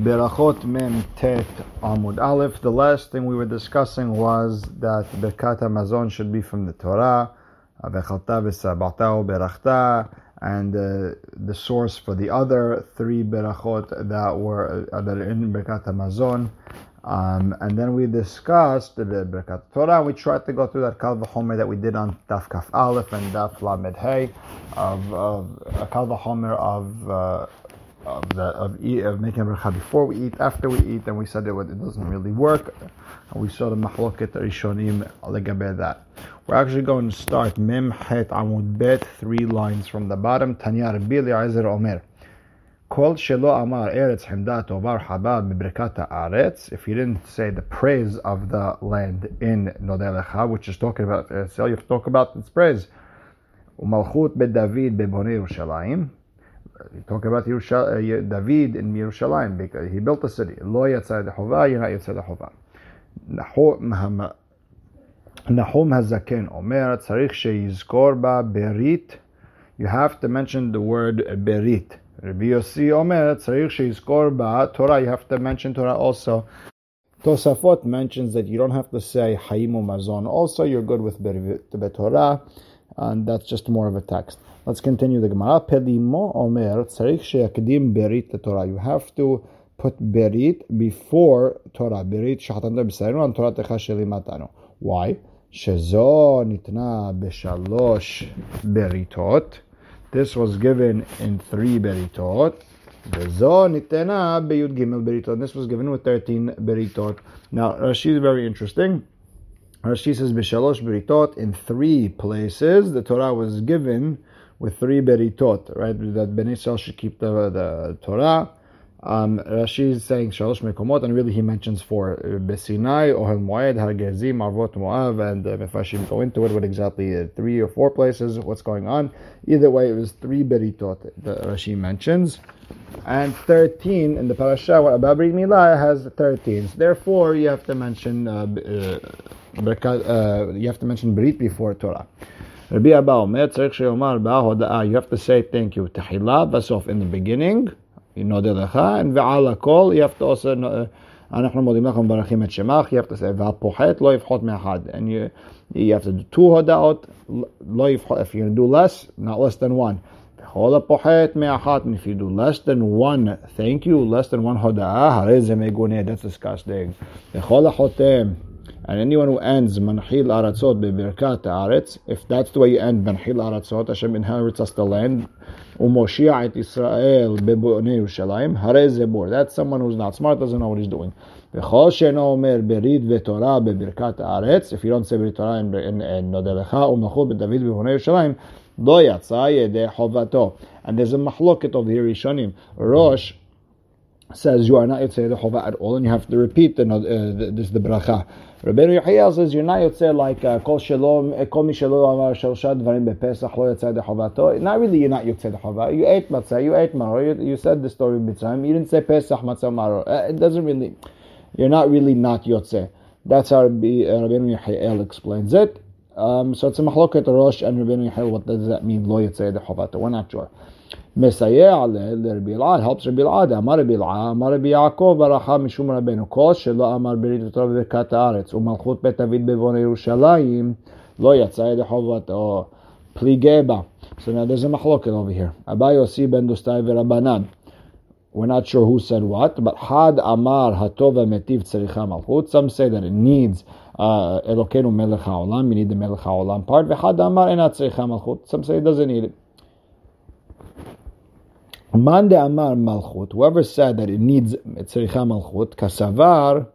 Berachot Mem Tet Amud Aleph. The last thing we were discussing was that Birkat Hamazon should be from the Torah, Avechalta v'Sabata Berachta, and uh, the source for the other three Berachot that were uh, that are in Birkat Hamazon. Um, and then we discussed the Birkat Torah. We tried to go through that Kal V'Chomer that we did on Daf Kaf Aleph and Daf Lamed Hey of, of a Kal V'Chomer of uh, of the of, eat, of making bracha before we eat, after we eat, and we said it, it doesn't really work. And we saw the mahloket rishonim legabe that. We're actually going to start mem het amud bet, three lines from the bottom. Tanya Rabbi Eliezer Omer. Kol shelo amar eretz himdat ovar haba bibrekat haaretz. If you didn't say the praise of the land in Nodelecha, which is talking about, uh, so you have to talk about its praise. Umalchut be David bebonei Yerushalayim you're talking about Yerusha, uh, David in Yerushalayim because he built the city. Lo yatzad hova, you're not yatzad hova. נחום הזקן אומר, צריך שיזכור בה ברית. You have to mention the word berit. Rabbi יוסי Omer, צריך שיזכור בה Torah. You have to mention Torah also. Tosafot mentions that you don't have to say Hayim Mazon. Also, you're good with Berit Torah, and that's just more of a text. Let's continue the Gemara. Pelimo Omer Tzarich Sheyakedim Berit Torah. You have to put Berit before Torah. Berit Shahatanda B'Sayinu and Torah Techa Shelimatanu. Why? Shezo Nitna B'Shalosh Beritot. This was given in three Beritot. Vezo Nitena B'Yud Gimel Beritot. This was given with 13 Beritot. Now, Rashi is very interesting. Rashi says B'Shalosh Beritot in three places. The Torah was given with three beritot, right? That Ben Israel should keep the, the Torah. Um, Rashi is saying shalosh mekomot, and really he mentions four: Besinai, Ohel Moed, Hargezim, Arvot Moav, and uh, Mefarshim go into it. What exactly uh, three or four places? What's going on? Either way, it was three beritot that Rashi mentions, and thirteen in the parasha. What Ababri Milah has thirteen. Therefore, you have to mention uh, uh, uh, you have to mention berit before Torah. Rabbi Abba Omer, צריך שיאמר בהודעה, you have to say thank you, תחילה, בסוף, in the beginning, נודה לך, and ועל הכל, you have to also, אנחנו מודים לך ומברכים את שמך, you have to say, והפוחת לא יפחות מאחד, and you, you have to do two הודעות, לא יפחות, if you do less, not less than one. וכל הפוחת מאחת, and if you do less than one, thank you, less than one הודעה, הרי זה מגונה, that's disgusting. וכל החותם, and anyone who ends Manchil Aratzot Bebirkat Aretz, if that's the way you end Manchil Aratzot, Hashem inherits us the land, Umoshiach Israel Bebonei Yerushalayim, Hare. That's someone who's not smart, doesn't know what he's doing. V'chol sheno omer berid v'torah bebirkat Aretz, if you don't say in, in Nodelecha, Umachot David Bebonei Yerushalayim, lo yatsa yedeh chovato. And there's a mahloket of the Rishonim. Rosh says you are not Yotzei the Chova at all, and you have to repeat the, uh, this the bracha. Rabbeinu Yehiel says you're not Yotzei like uh, Kol Shalom, uh, Kol Mi Shalom Amar Shalsha Dvarim BePesach Lo Yotzei the Chovato. Not really, you're not Yotzei the Chova. You ate matzah, you ate maror, You, you said the story of Mitzrayim. You didn't say Pesach matzah maror. Uh, it doesn't really. You're not really not Yotzei. That's how uh, Rabbeinu Yehiel explains it. Um, so it's a mahloket Rosh and Rabbeinu Yehiel. What does that mean? Lo Yotzei the Chovato. We're not sure. מסייע לרבי אלעד, helps רבי אלעד, אמר רבי אלעד, אמר רבי יעקב ברכה משום רבנו, כל שלא אמר ברית ותורה בברכת הארץ, ומלכות בית דוד בבון ירושלים, לא יצא ידי חובתו, פליגי בה. So now there's a מחלוקת over here. אבא יוסי בן דוסטאי ורבנן. We're not sure who said what, but had אמר הטוב המטיב צריכה מלכות. Some say that it needs אלוקינו מלך העולם, we need the מלך העולם part, וחד אמר אינה צריכה מלכות. Some say it doesn't need it. Mande Amar Malchut, whoever said that it needs Tzricha Malchut, Kasavar,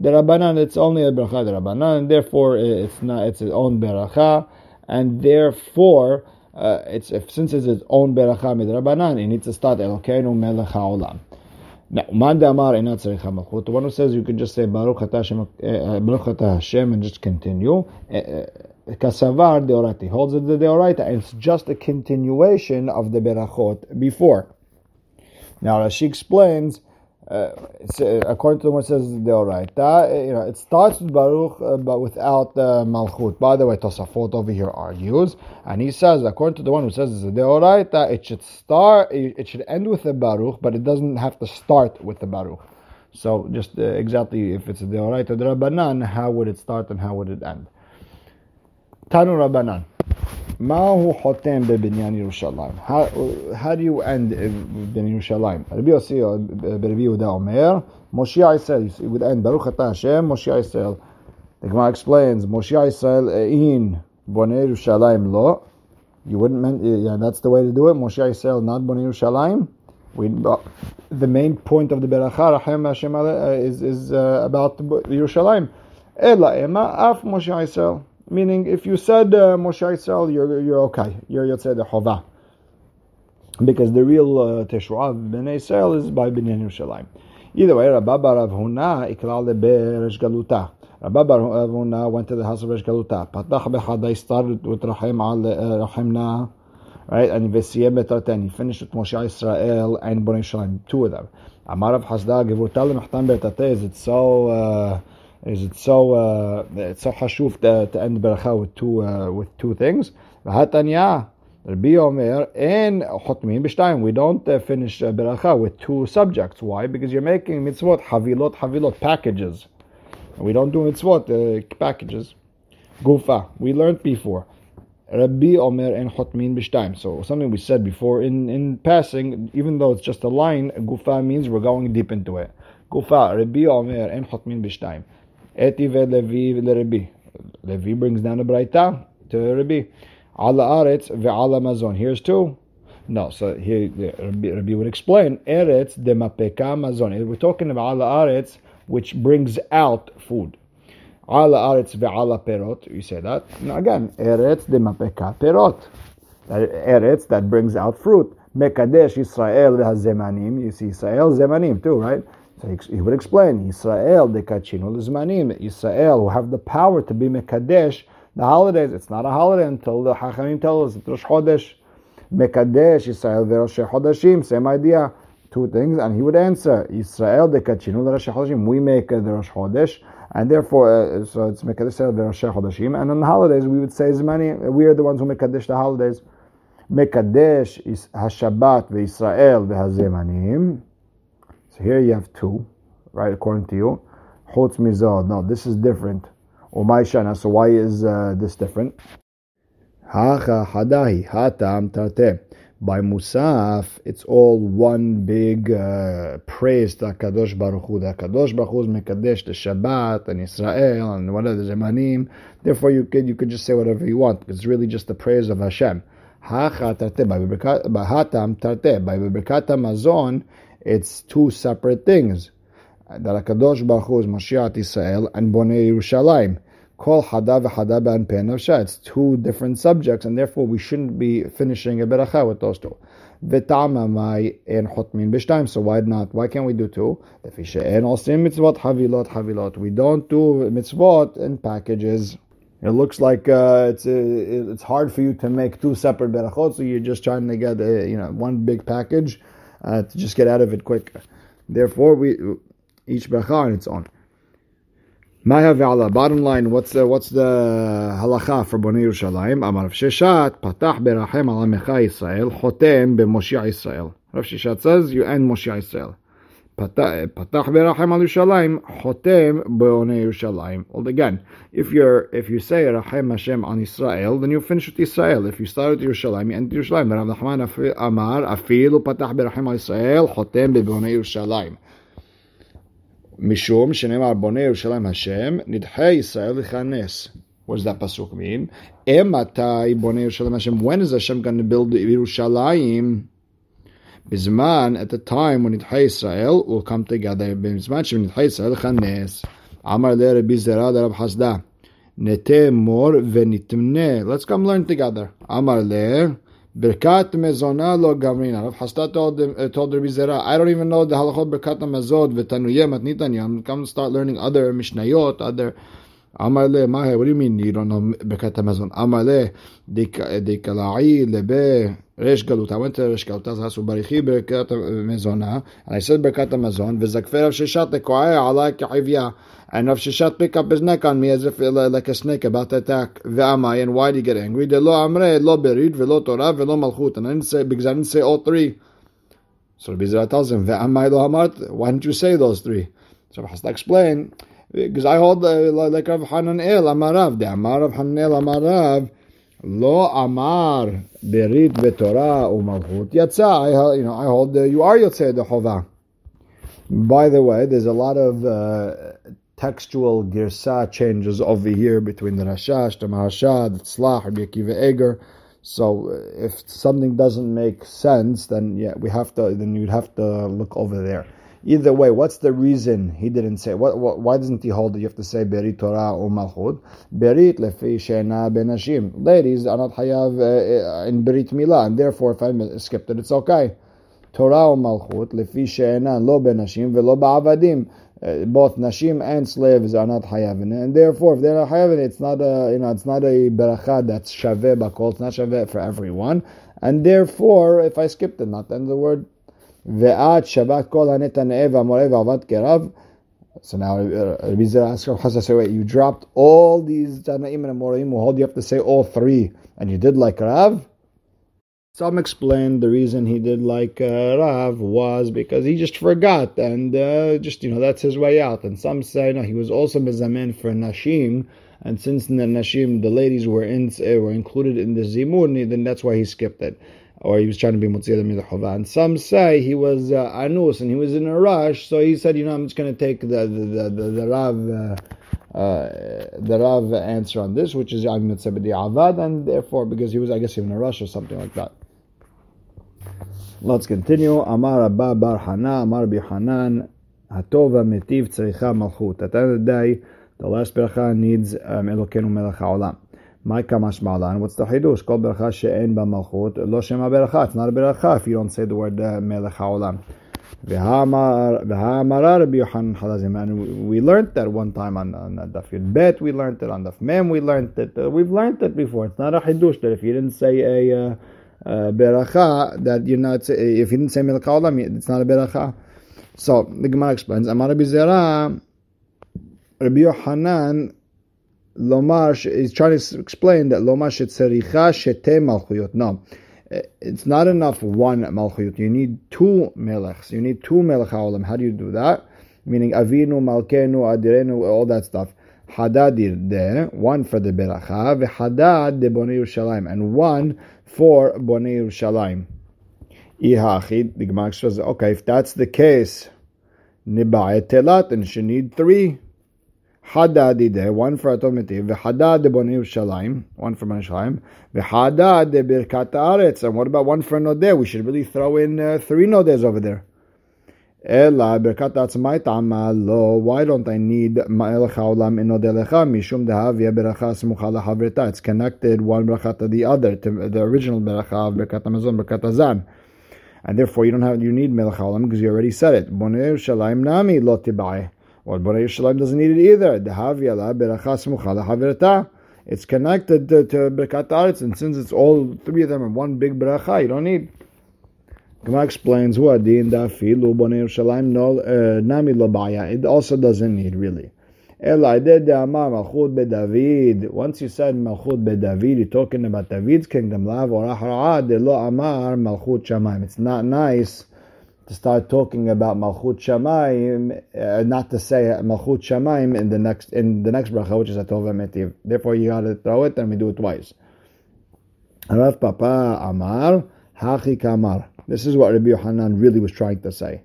the Rabbanan, it's only a Bracha the Rabbanan, and therefore it's not, it's its own Beracha, and therefore, uh, it's if, since it's its own Beracha mid Rabbanan, it needs to start Elokeinu Melech HaOlam. Now, Mande Amar Inat Tzricha Malchut, the one who says you can just say Baruch Hashem, uh, Baruch Hashem and just continue, Kasavar Deoraita holds it the Deoraita, it's just a continuation of the Berachot before. Now, as she explains, uh, according to what says the Deoraita, you know, it starts with Baruch, uh, but without uh, Malchut. By the way, Tosafot over here argues, and he says, according to the one who says it's a Deoraita, it should start, it should end with the Baruch, but it doesn't have to start with the Baruch. So, just uh, exactly if it's the Rabbanan, how would it start and how would it end? Tanu Rabbanan. Mahu Hotem Bebinyan Yerushalayim. How do you end uh, in Yerushalayim? Rabbi Yossi, uh, Rabbi Yehuda Omer, Moshe Yisrael, it would end Baruch Atah Hashem, Moshe Yisrael. The Gemara explains, Moshe Yisrael in Bonei Yerushalayim lo. You wouldn't mean, yeah, that's the way to do it. Moshe Yisrael, not Bonei Yerushalayim. We, uh, the main point of the Beracha, Rahem Hashem, is, is uh, about Yerushalayim. Ela Ema, Af Moshe Yisrael. Meaning, if you said uh, Moshe Yisrael, you're, you're okay. You're Yotzei the Chova. Because the real uh, Teshua of Bnei Yisrael is by Binyan Yerushalayim. Either way, Rabba Bar Huna ikral leberesh galuta. Rabba Bar Huna went to the house of Resh Galuta. Patach bechada, he started with Rahim al Rahimna, right? And Vesiyem betarten, he finished with Moshe Yisrael and Bnei Yisraelim, two of them. Amar of Hasda, Gevurtal mechtam betate, is it so... Uh, is it so uh, it's so hashuv to, to end beracha with two uh, with two things. V'hatanya Rabbi Omer and chotmin b'shtayim. We don't uh, finish uh, beracha with two subjects. Why? Because you're making mitzvot havilot havilot packages. We don't do mitzvot uh, packages. Gufa. We learned before. Rabbi Omer and Chotmin b'shtayim. So something we said before in, in passing, even though it's just a line, Gufa means we're going deep into it. Gufa, Rabbi Omer and Chotmin b'shtayim. Eti Levi Rabbi. Levi brings down a braita to Rabbi. Ala aretz ve'ala mazon. Here's two. No, so here Rabbi, would explain. Eretz de mapeka mazon. We're talking about ala aretz, which brings out food. Ala aretz ve'ala perot. You say that. Now again, eretz de mapeka perot. Eretz that brings out fruit. Mekadesh Israel ve'hazemanim. You see Israel zemanim too, right? So he, would explain, Israel, the kachinu lizmanim, Israel, who have the power to be mekadesh, the holidays, it's not a holiday until the Hachamim tell us, it's Rosh Chodesh, mekadesh, Israel, Rosh Chodeshim, same idea, two things, and he would answer, Israel, the kachinu Rosh Chodeshim, we make the Rosh Chodesh, and therefore, uh, so it's mekadesh, Rosh Chodeshim, and on the holidays, we would say Zmani, we are the ones who mekadesh the holidays. מקדש השבת וישראל והזמנים so here you have two, right, according to you. Chutz mizod. No, this is different. Umay shana. So why is uh, this different? Hacha hadahi hatam tarte. By Musaf, it's all one big uh, praise to Kadosh Baruch Hu. The Kadosh Baruch Hu Mekadesh, the Shabbat, and Israel, and whatever the Zemanim. Therefore, you could you could just say whatever you want. It's really just the praise of Hashem. Hacha tarte. By Hatam tarte. By Mazon, it's two separate things. That HaKadosh Baruch Hu is Mashiach Israel and Bonei Yerushalayim. Kol Hada v'Hada and Pen It's two different subjects, and therefore we shouldn't be finishing a beracha with those two. V'tama mai en chotmin b'shtayim. So why not? Why can't we do two? She'en osim mitzvot havilot havilot. We don't do mitzvot in packages. It looks like uh, it's uh, it's hard for you to make two separate berachot, so you're just trying to get a, you know one big package uh, to just get out of it quick. Therefore, we each bracha on its own. Maya ve'ala. Bottom line, what's the what's the halacha for Bonei Yerushalayim? Amar Rav Sheshet, patach berachem al Yisrael, chotem b'Moshiach Yisrael. Rav Sheshet says you end Moshiach Yisrael. Patach berachem al Yerushalayim, chotem b'Onei Yerushalayim. Well, again, if you're if you say rachem Hashem on Israel, then you finish with Israel. If you start with Yerushalayim, you end Yerushalayim. Rav Nachman Amar afilu patach berachem al Israel, chotem b'Onei Yerushalayim. משום שנאמר בונה ירושלים השם, נדחה ישראל לכנס. What does that pasuk mean? Ematai bone Yerushalayim Hashem. When is Hashem going to build Yerushalayim? Bizman, at the time when Nidchai Israel will come together. Bizman Shem Nidchai Israel Chanes. Amar le Rabbi Zera Rab Hasda. Nete mor v'nitmne. Let's come learn together. Amar le Birkat mezona lo gamrina. Rav Hasda told, uh, told Rabbi I don't even know the halachot Birkat mezod v'tanuyeh matnitan. I'm come start learning other mishnayot, other Amale, Mahe, what do you mean you don't know Birkat Hamazon? Amale, Dikalai, Lebe, Resh Galut. I went to Resh Galut, Hasu Barichi, Birkat Hamazona, and I said Birkat Hamazon, Vizakfer of Sheshet, Lekoai, Ala Kahivya. And Rav Sheshet picked up his neck on me as if like a snake about to attack. Ve'amai, and why did he get angry? De lo amre, lo berid, velo Torah, velo malchut. And I didn't say, because I didn't say all three. So Rabbi Zera tells him, Ve'amai lo amart, why didn't you say those three? So has to explain, because I hold like Rav Hananel Amarav. The Amar Rav Hananel Amarav Lo Amar Berit Betorah Umalchut Yatsa. I you know I hold you are Yotzei the Chova. By the way, there's a lot of uh, textual girsa changes over here between the Rashash, the Maharshad, the Tzlach, Rabbi Akiva Eger. So uh, if something doesn't make sense, then yeah, we have to. Then you'd have to look over there. Either way, what's the reason he didn't say? What, what, why doesn't he hold that you have to say berit Torah or malchut? Berit lefi shena benashim. Ladies are not hayav uh, in berit milah, and therefore if I skipped it, it's okay. Torah or malchut lefi shena lo benashim velo ba'avadim. Uh, both nashim and slaves are not hayavin, and therefore, if they're not hayavin, it's not a you know it's not a beracha that's shaveh bakol. It's not shaveh for everyone, and therefore, if I skipped it, not then the word Ve'at Shabbat Kol HaNetaneh V'Amoreh V'Avad Kerav. So now Rabbi Zera asks say, wait, you dropped all these Tanaim and Amorim who hold you have to say all three, and you did like Rav? Some explained the reason he did like uh, Rav was because he just forgot, and uh, just, you know, that's his way out. And some say, no, he was also Mezamen for Nashim, and since the Nashim, the ladies were in, were included in the Zimun, then that's why he skipped it or he was trying to be Mutziyah Midachova. And some say he was uh, Anus and he was in a rush, so he said, you know, I'm just going to take the the, the, the, the Rav. Uh, uh, the Rav answer on this, which is Mitzabedi Avad, and therefore, because he was, I guess, in a rush or something like that. Let's continue. Amar Abba Bar Hana, Amar Bi Hanan, Hatova Metiv Tzricha Malchut. At the end of the day, the last bracha needs um, Elokeinu Melech HaOlam. My kamash malan. What's the hidush? Kol beracha she'en b'malchut lo shema beracha. It's not a beracha if you don't say the word uh, melech haolam. And we learned that one time on, on Daf Yud Bet. We learned it on Daf Mem. We learned it. Uh, we've learned it before. It's not a hidush that if you didn't say a uh, uh, beracha, that you're not. If you didn't say melech haolam, it's not a beracha. So the Gemara explains. Amar Rabbi Zera, Rabbi Yochanan Lomar is trying to explain that Lomar shetzericha shete malchuyot. No, uh, it's not enough one malchuyot. You need two melechs. You need two melech haolam. How do you do that? Meaning avinu, malkenu, adirenu, all that stuff. Hadadir de one for the beracha, v'hadad de bonei Yerushalayim, and one for bonei Yerushalayim. Ihachid, the Gemara says, okay, if that's the case, niba'et telat, and she need three. Hadad ide, one for Atomitiv, v'hadad de Boni Yerushalayim, one for Boni Yerushalayim, v'hadad de Birkat Aretz, and what about one for Nodeh? We should really throw in uh, three Nodehs over there. Ela Birkat Atzmai Tama lo, why don't I need Ma'el Chaolam in Nodeh Lecha, mishum dehavia beracha smucha lahavrita. It's connected one bracha to the other, to the original beracha of Birkat Hamazon, Birkat Azan. And therefore you don't have, you need Haolam because you already said it. Boni Yerushalayim nami lo tibai. Well, Borei Yerushalayim doesn't need it either. It's connected to, to Birkat Aretz, and since it's all three of them in one big bracha, you don't need. Gemara explains what the dafilu Borei Yerushalayim no uh, nami lo It also doesn't need really. Once you said Malchut David, you're talking about David's kingdom. It's not nice to start talking about Malchut Shamayim, uh, not to say Malchut Shamayim in the next in the next bracha, which is Atov Metiv. Therefore, you got to throw it, and we do it twice. Rav Papa Amar Hachi Kamar. This is what Rabbi Yohanan really was trying to say.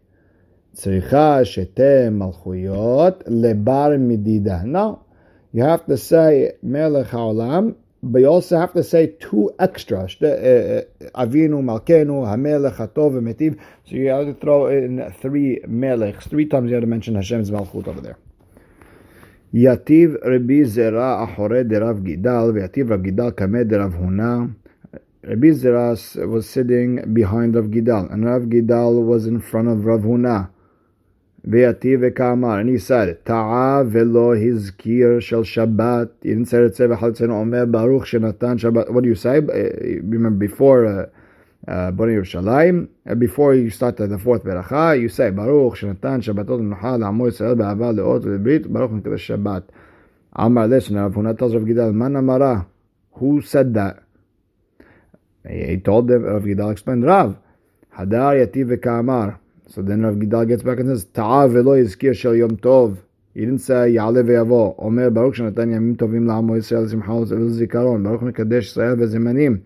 Tzricha shete malchuyot lebar midida. No, you have to say Melech Haolam but you also have to say two extras. Uh, uh, Avinu, Malkenu, Hamelech, Hatov, Metiv. So you have to throw in three melechs. Three times you have to mention Hashem's Malchut over there. Yativ Rabbi Zera Ahore de Rav Gidal, Yativ Rav Gidal Kamed de Rav Huna. Rabbi Zera was sitting behind Rav Gidal, and Rav Gidal was in front of Rav Huna. Ve'ati ve'kamar. And he said, Ta'a ve'lo hizkir shel Shabbat. He didn't say Ritzeh v'chalitzenu omer baruch shenatan Shabbat. What do you say? Uh, remember before... Uh, uh, Boni Yerushalayim. Uh, before you start the fourth beracha, you say Shabbatot Menucha La'amo Yisrael Be'ava Le'ot Le'brit Baruch Mekadosh Shabbat. Amar listen, Rav Huna tells Rav Gidal, Man Amara. Who said that? He told them, Rav Gidal explained, Rav. Hadar Yativ Ve'Ka'amar. So then Rav Gidal gets back and says, Ta'a Ve'lo Yizkir Shel Yom Tov. He didn't say Ya'ale Ve'yavo. Omer Baruch Shenatan Yamim Tovim La'amo Yisrael Simcha Zikaron. Baruch Mekadesh Yisrael Ve'Zimanim.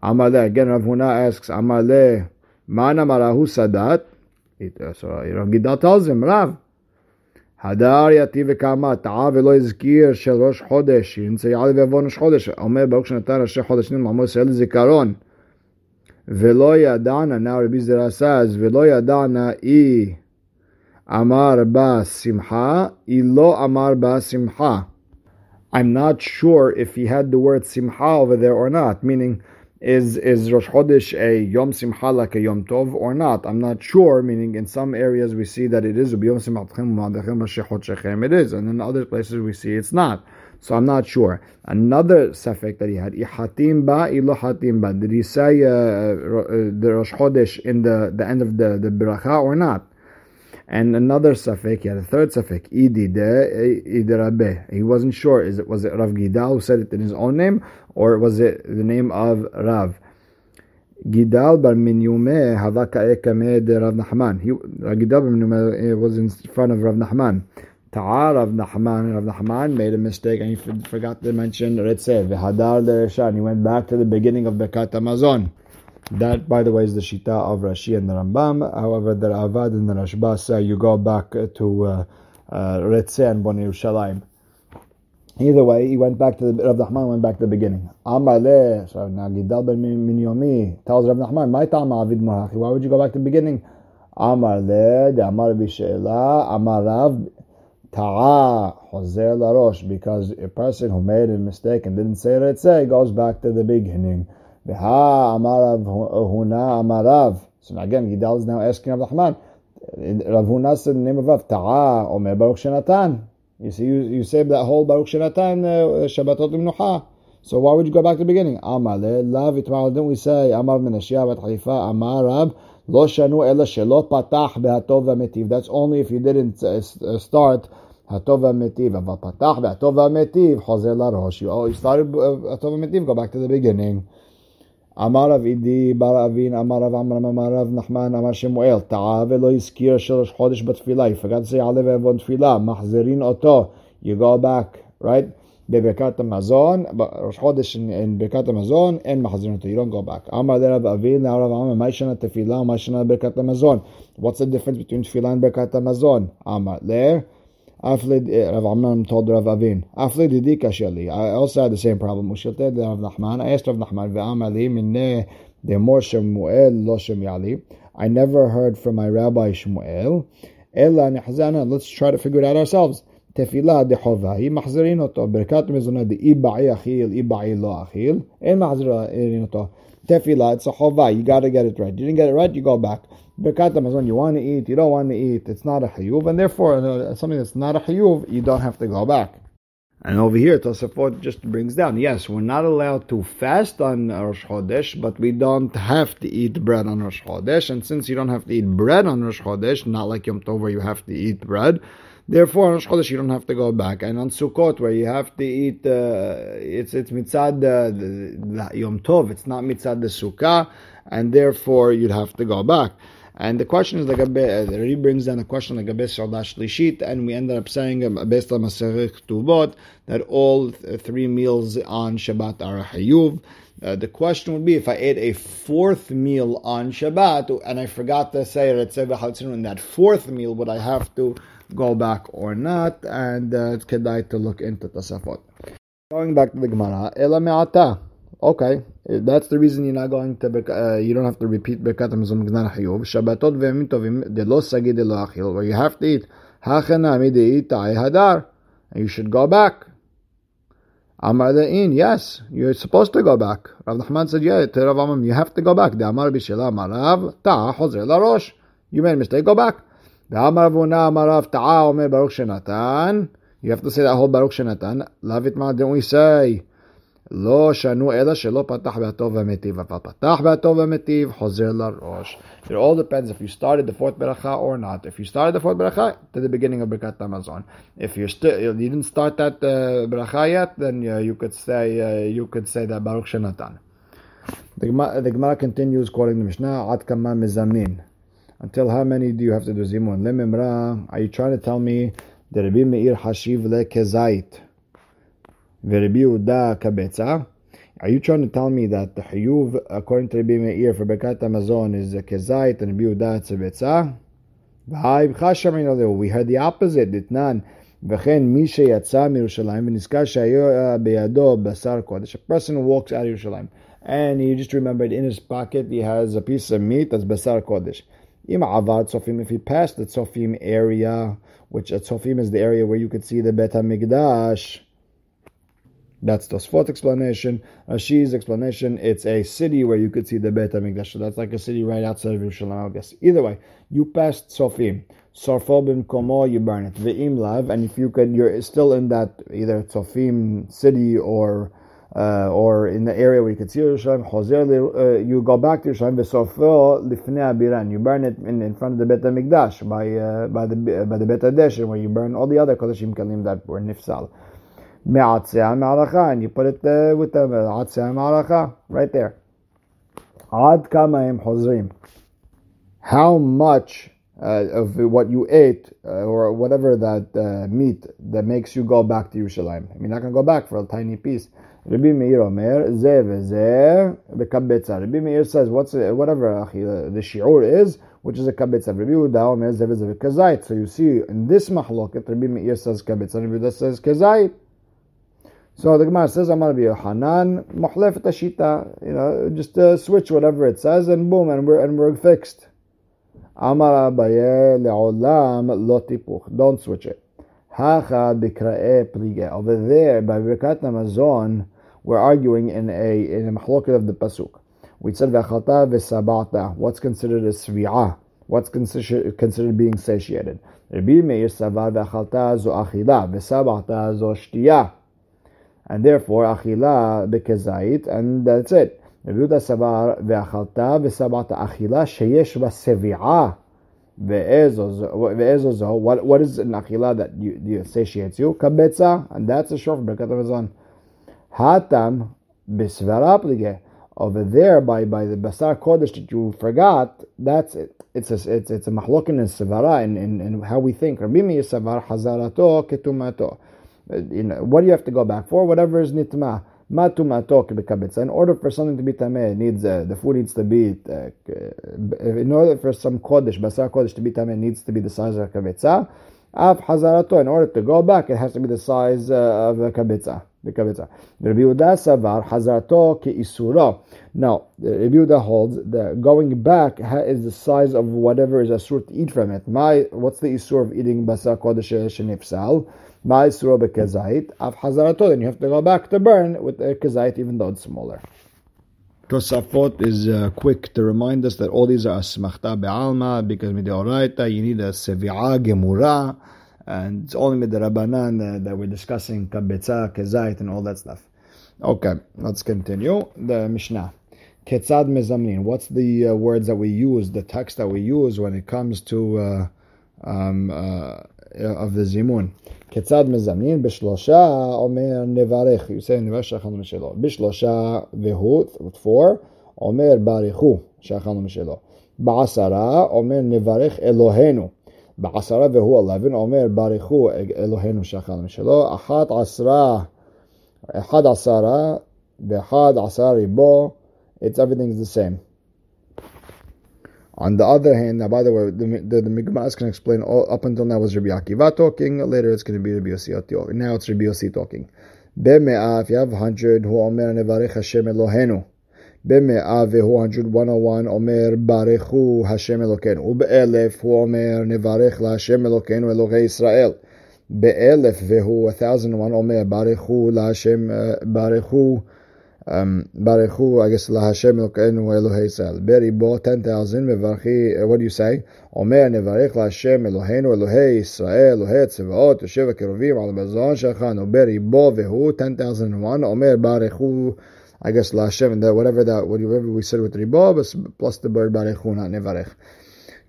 Amale, again Rav Huna asks, Amale, Man Amarahu Sadat? Uh, so Rav Gidal tells him, Rav, Hadar yati v'kama, ta'a v'lo yizkir shel Rosh Chodesh, he didn't say Ya'ale v'yavo Rosh Chodesh, Omer Baruch Shenatan Rosh Chodesh, Nim Yadana, now Rabbi Zera says, yadana i amar ba simcha, i lo amar ba simcha. I'm not sure if he had the word simcha over there or not, meaning is is Rosh Chodesh a Yom Simcha like a Yom Tov or not? I'm not sure. Meaning, in some areas we see that it is Yom Simchatchem It is, and in other places we see it's not. So I'm not sure. Another suffix that he had, Ihatim ba ilo hatim ba. Did he say uh, uh, the Rosh Chodesh in the, the end of the, the bracha or not? And another suffix, he had a third suffix, Idi de He wasn't sure. Is it was it Rav Gidal who said it in his own name, or was it the name of Rav? Gidal bar Minyomi havaka ekame de Rav Nachman. He Gidal bar Minyomi was in front of Rav Nachman. Ta'ar Rav Nachman. Rav Nachman made a mistake and he forgot to mention Retzeh v'hadar He went back to the beginning of Bekat Hamazon. That, by the way, is the Shita of Rashi and the Rambam. However, the Ra'avad and the Rashba say you go back to uh, uh, and Boni Yerushalayim. Either way, he went back to the Rav Nachman went back to the beginning. Amale, so now Gidal ben Minyomi tells Rav Nachman, "My time Avid. Why would you go back to the beginning?" Amale, the Amar Bishela, Amarav Ta'a Hozer Larosh, because a person who made a mistake and didn't say Retzeh goes back to the beginning. Beha Amarav Huna Amarav. So again, Gidal is now asking Rav Nachman. Rav Huna said the name of Rav Ta'a Omer Baruch Shenatan. You see, you, you saved that whole Baruch Shenatan uh, Shabbatot Minucha. So why would you go back to the beginning? Amar lav itmal. Didn't we say Amar Menashia bat Haifa Amar Rab lo shanu ela shelo patach behatov v'metiv. That's only if you didn't uh, uh start hatov v'metiv. Aval patach behatov v'metiv chozer larosh. You oh, you started uh, hatov v'metiv. Go back to the beginning. אמר רב עידי בר אבין, אמר רב עמרם, אמר רב נחמן, אמר שמואל, טעה ולא הזכיר שלוש חודש בתפילה, he forgot to say יעלה ועוון תפילה, מחזירין אותו, you go back, right? בברכת Mazon, but Rosh Chodesh in, in Bekata Mazon, and You don't go back. Amar Derav Avil, now Rav Amar, Maishana Tefillah, Maishana Bekata Mazon. What's the difference between Tefillah and Bekata Mazon? Amar, there. Aflid Rav Amnon told Rav Avin. Aflid Didika Shali. I also had the same problem. Ushilte Rav Nachman. I asked Rav Nachman, Ve'amali minne demor Shemuel lo Shem Yali. I never heard from my Rabbi Shemuel. Ella Nehzana. Let's try to figure it out ourselves. תפילה דחובה, מחזירין אותו, ברכת מזונה דאיבעי אכיל, איבעי לא אכיל, אין מחזירין אותו. Tefillah, it's a chova. You got to get it right. You didn't get it right, you go back. Birkat Hamazon, you want to eat, you don't want to eat. It's not a hayuv, and therefore uh, something that's not a hayuv, you don't have to go back. And over here, Tosafot just brings down, yes, we're not allowed to fast on Rosh Chodesh, but we don't have to eat bread on Rosh Chodesh. And since you don't have to eat bread on Rosh Chodesh, not like Yom Tov where you have to eat bread, Therefore, on Rosh Chodesh you don't have to go back, and on Sukkot where you have to eat, uh, it's it's mitzad the, the, Yom Tov. It's not mitzad the Sukkah, and therefore you'd have to go back. And the question is like a bit, uh, he brings down a question like a bit Shadash Lishit, and we ended up saying um, based on Tuvot that all three meals on Shabbat are Hayuv. Uh, the question would be if I ate a fourth meal on Shabbat and I forgot to say in that fourth meal, would I have to go back or not, and uh, it's kedai to look into Tosafot. Going back to the Gemara, Ela me'ata. Okay, that's the reason you're not going to, uh, you don't have to repeat Birkat HaMazon Gznar HaYuv. Shabbatot ve'emim tovim de lo sagid de lo achil, where you have to eat hachana midei ta'i hadar, and you should go back. Amar in, yes, you're supposed to go back. Rav Nachman said, yeah, to Rav you have to go back. The Amar b'shela Amar Rav, ta'a chozer la rosh. You made a mistake, go back. Amar Avuna Amarav Ta'a Omer Baruch Shenatan. You have to say that whole Baruch Shenatan. Lavit Ma, don't we say? לא שנו אלא שלא פתח בהטוב והמיטיב, אבל פתח בהטוב והמיטיב, חוזר לראש. It all depends if you started the fourth beracha or not. If you started the fourth beracha, to the beginning of Birkat Hamazon. If you're still, you didn't start that uh, beracha yet, then uh, you could say uh, you could say that Baruch Shenatan. The Gemara, the Gemara continues quoting the Mishnah, Ad kama mizamin. Until how many do you have to do zimun? Lemimra, are you trying to tell me that Rabbi Meir hashiv kabetza. Are you trying to tell me that the Hayuv, according to Rabbi Meir, for Bekat Hamazon is a kezait and Rabbi Yehuda it's a betza? We heard the opposite, ditnan. וכן מי שיצא מירושלים ונזכר שהיה בידו בשר קודש, a person who walks out of Yerushalayim and he just remembered in his pocket he has a piece of meat that's basar kodesh. Im avad tzofim, if he passed the tzofim area, which a tzofim is the area where you could see the Bet HaMikdash, that's the Tosfot explanation. Rashi's explanation, it's a city where you could see the Bet HaMikdash. So that's like a city right outside of Yerushalayim, I guess. Either way, you passed Sofim. Sarfo bin Komo, you burn it. Ve'im lav, and if you could, you're still in that either Sofim city or uh, or in the area where you could see Yerushalayim, uh, you go back to Yerushalayim, Vesofo lifnei abiran. You burn it in, in front of the Bet HaMikdash, by, uh, by the, by the Bet HaDeshen, where you burn all the other Kodashim Kalim that were nifsal. And you put it uh, with the right there. Ad kamaim. How much uh, of what you ate uh, or whatever that uh, meat that makes you go back to Yerushalayim. I mean, not gonna go back for a tiny piece. Rabbi Meir Omer, ze veze. Rabbi Meir says, what's whatever the shiur is, which is a kabetza. Rabbi Yehuda Omer ze veze. So you see, in this mahloket, Rabbi Meir says kabetza, Rabbi Yehuda says kazait. So the Gemara says, "I'm going to Amar Hanan, Mohlef Tashita, you know, just uh, switch whatever it says and boom, and we're, and we're fixed. Amar Abaye le'olam lo tipuch. Don't switch it. Hacha bikra'e plige. Over there, by Birkat Hamazon, we're arguing in a in a mahloket of the pasuk. We said v'achalta v'sabata. What's considered a svi'ah? What's considered considered being satiated? Rabbi Meir savar v'achalta zo achila v'sabata zo shtiyah and therefore achila bekezait, and that's it. Rabbi Yehuda savar ve'achalta v'sabat achila sheyesh v'sevi'ah ve'ezo zo. What what is an achila that you, you satiates you? Kabetza, and that's a short berkat of Hatam b'svara plige. Over there, by, by the basar kodesh that you forgot, that's it. It's a it's it's a mahlokin in sevara in, in, in how we think. Rabbi savar hazarato ketumato. Uh, you know, what do you have to go back for? Whatever is nitma. In order for something to be tameh, needs uh, the food needs to be. Uh, in order for some kodesh, basar kodesh to be tameh, needs to be the size of a kabetza. Af hazarato. In order to go back, it has to be the size uh, of a kabetza. The kabetza. Rabbi Yehuda savar hazarato isura. Now, Rabbi Yehuda holds that going back is the size of whatever is asur to eat from it. My, what's the isur of eating basar kodesh shenifsal? Ma'isro bekezait, af hazarato, then you have to go back to burn with the kezait even though it's smaller. Tosafot is uh, quick to remind us that all these are asmachta be'alma because mideoraita you need a sevi'a gemura and it's only midirabanan uh, that we're discussing kabetza, kezait and all that stuff. Okay, let's continue. The Mishnah. Ketzad mezamnin. What's the uh, words that we use, the text that we use when it comes to uh, um, uh, of the zimun? כיצד מזמנין? בשלושה אומר נברך, you say נברך שאכלנו משלו. בשלושה והוא, with four, אומר ברכו שאכלנו משלו. בעשרה אומר נברך אלוהינו. בעשרה והוא 11 אומר ברכו אלוהינו שאכלנו משלו. אחת עשרה, אחד עשרה ואחד עשרה ריבו, it's everything is the same. On the other hand, now by the way, the the, the Migmas can explain all, up until now was Rabbi Akiva talking. Later it's going to be Rabbi Yossi talking. Now it's Rabbi Yossi talking. Be'me'ah, if you have hundred, hu omer nevarech Hashem Elohenu. Be'me'ah vehu hundred one oh one omer barechu Hashem Elokeinu. Ube'elef hu omer nevarech la Hashem Elokeinu Elohei Israel. Be'elef vehu a thousand one omer barechu la Hashem uh, barechu um, Barechu, I guess, La Hashem Elokeinu Elohei Israel. Beribo, 10,000, Mevarchi, uh, what do you say? Omer Nevarech La Hashem Eloheinu Elohei Israel, Elohei Tzevaot, Yoshev Keruvim, Al Mazon Shachan, Beribo Vehu, 10,001, Omer Barechu, I guess La Hashem, that, whatever that, whatever we said with Ribo, plus the word Barechu, not Nevarech.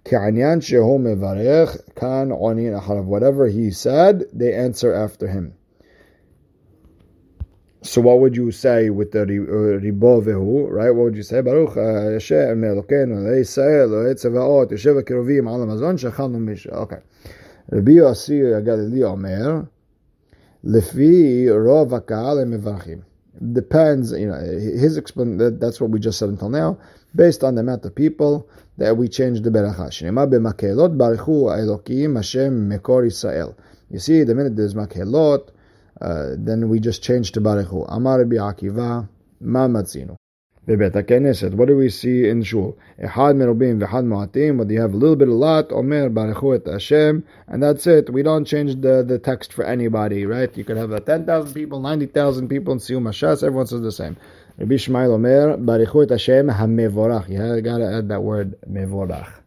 Ka'anyan Shehu Mevarech, Kan Onin Aharav, whatever he said, they answer after him. So what would you say with the uh, ribo right? What would you say? Baruch uh, Hashem Elokeinu Yisrael Etzavaot Yoshev Keruvim Al Hamazon Shechalnu Mish. Okay. Rabbi Yossi Galili Omer Lefi Rov Hakal Mevarchim. Depends, you know, his explanation. That, that's what we just said until now. Based on the amount of people that we change the beracha. Shnema b'makelot barichu Elokim Hashem Mekor Israel. You see, the minute there's makelot, uh, then we just change to Barechu. Amar Rabbi Akiva, Ma Matzinu. בבית הכנסת, what do we see in shul? אחד מרובים ואחד מועטים, but you have a little bit a lot, אומר ברכו את השם, and that's it. We don't change the, the text for anybody, right? You could have a 10,000 people, 90,000 people in Siyum HaShas, everyone says the same. Rabbi Shmuel אומר, ברכו את השם המבורך. You gotta add that word מבורך.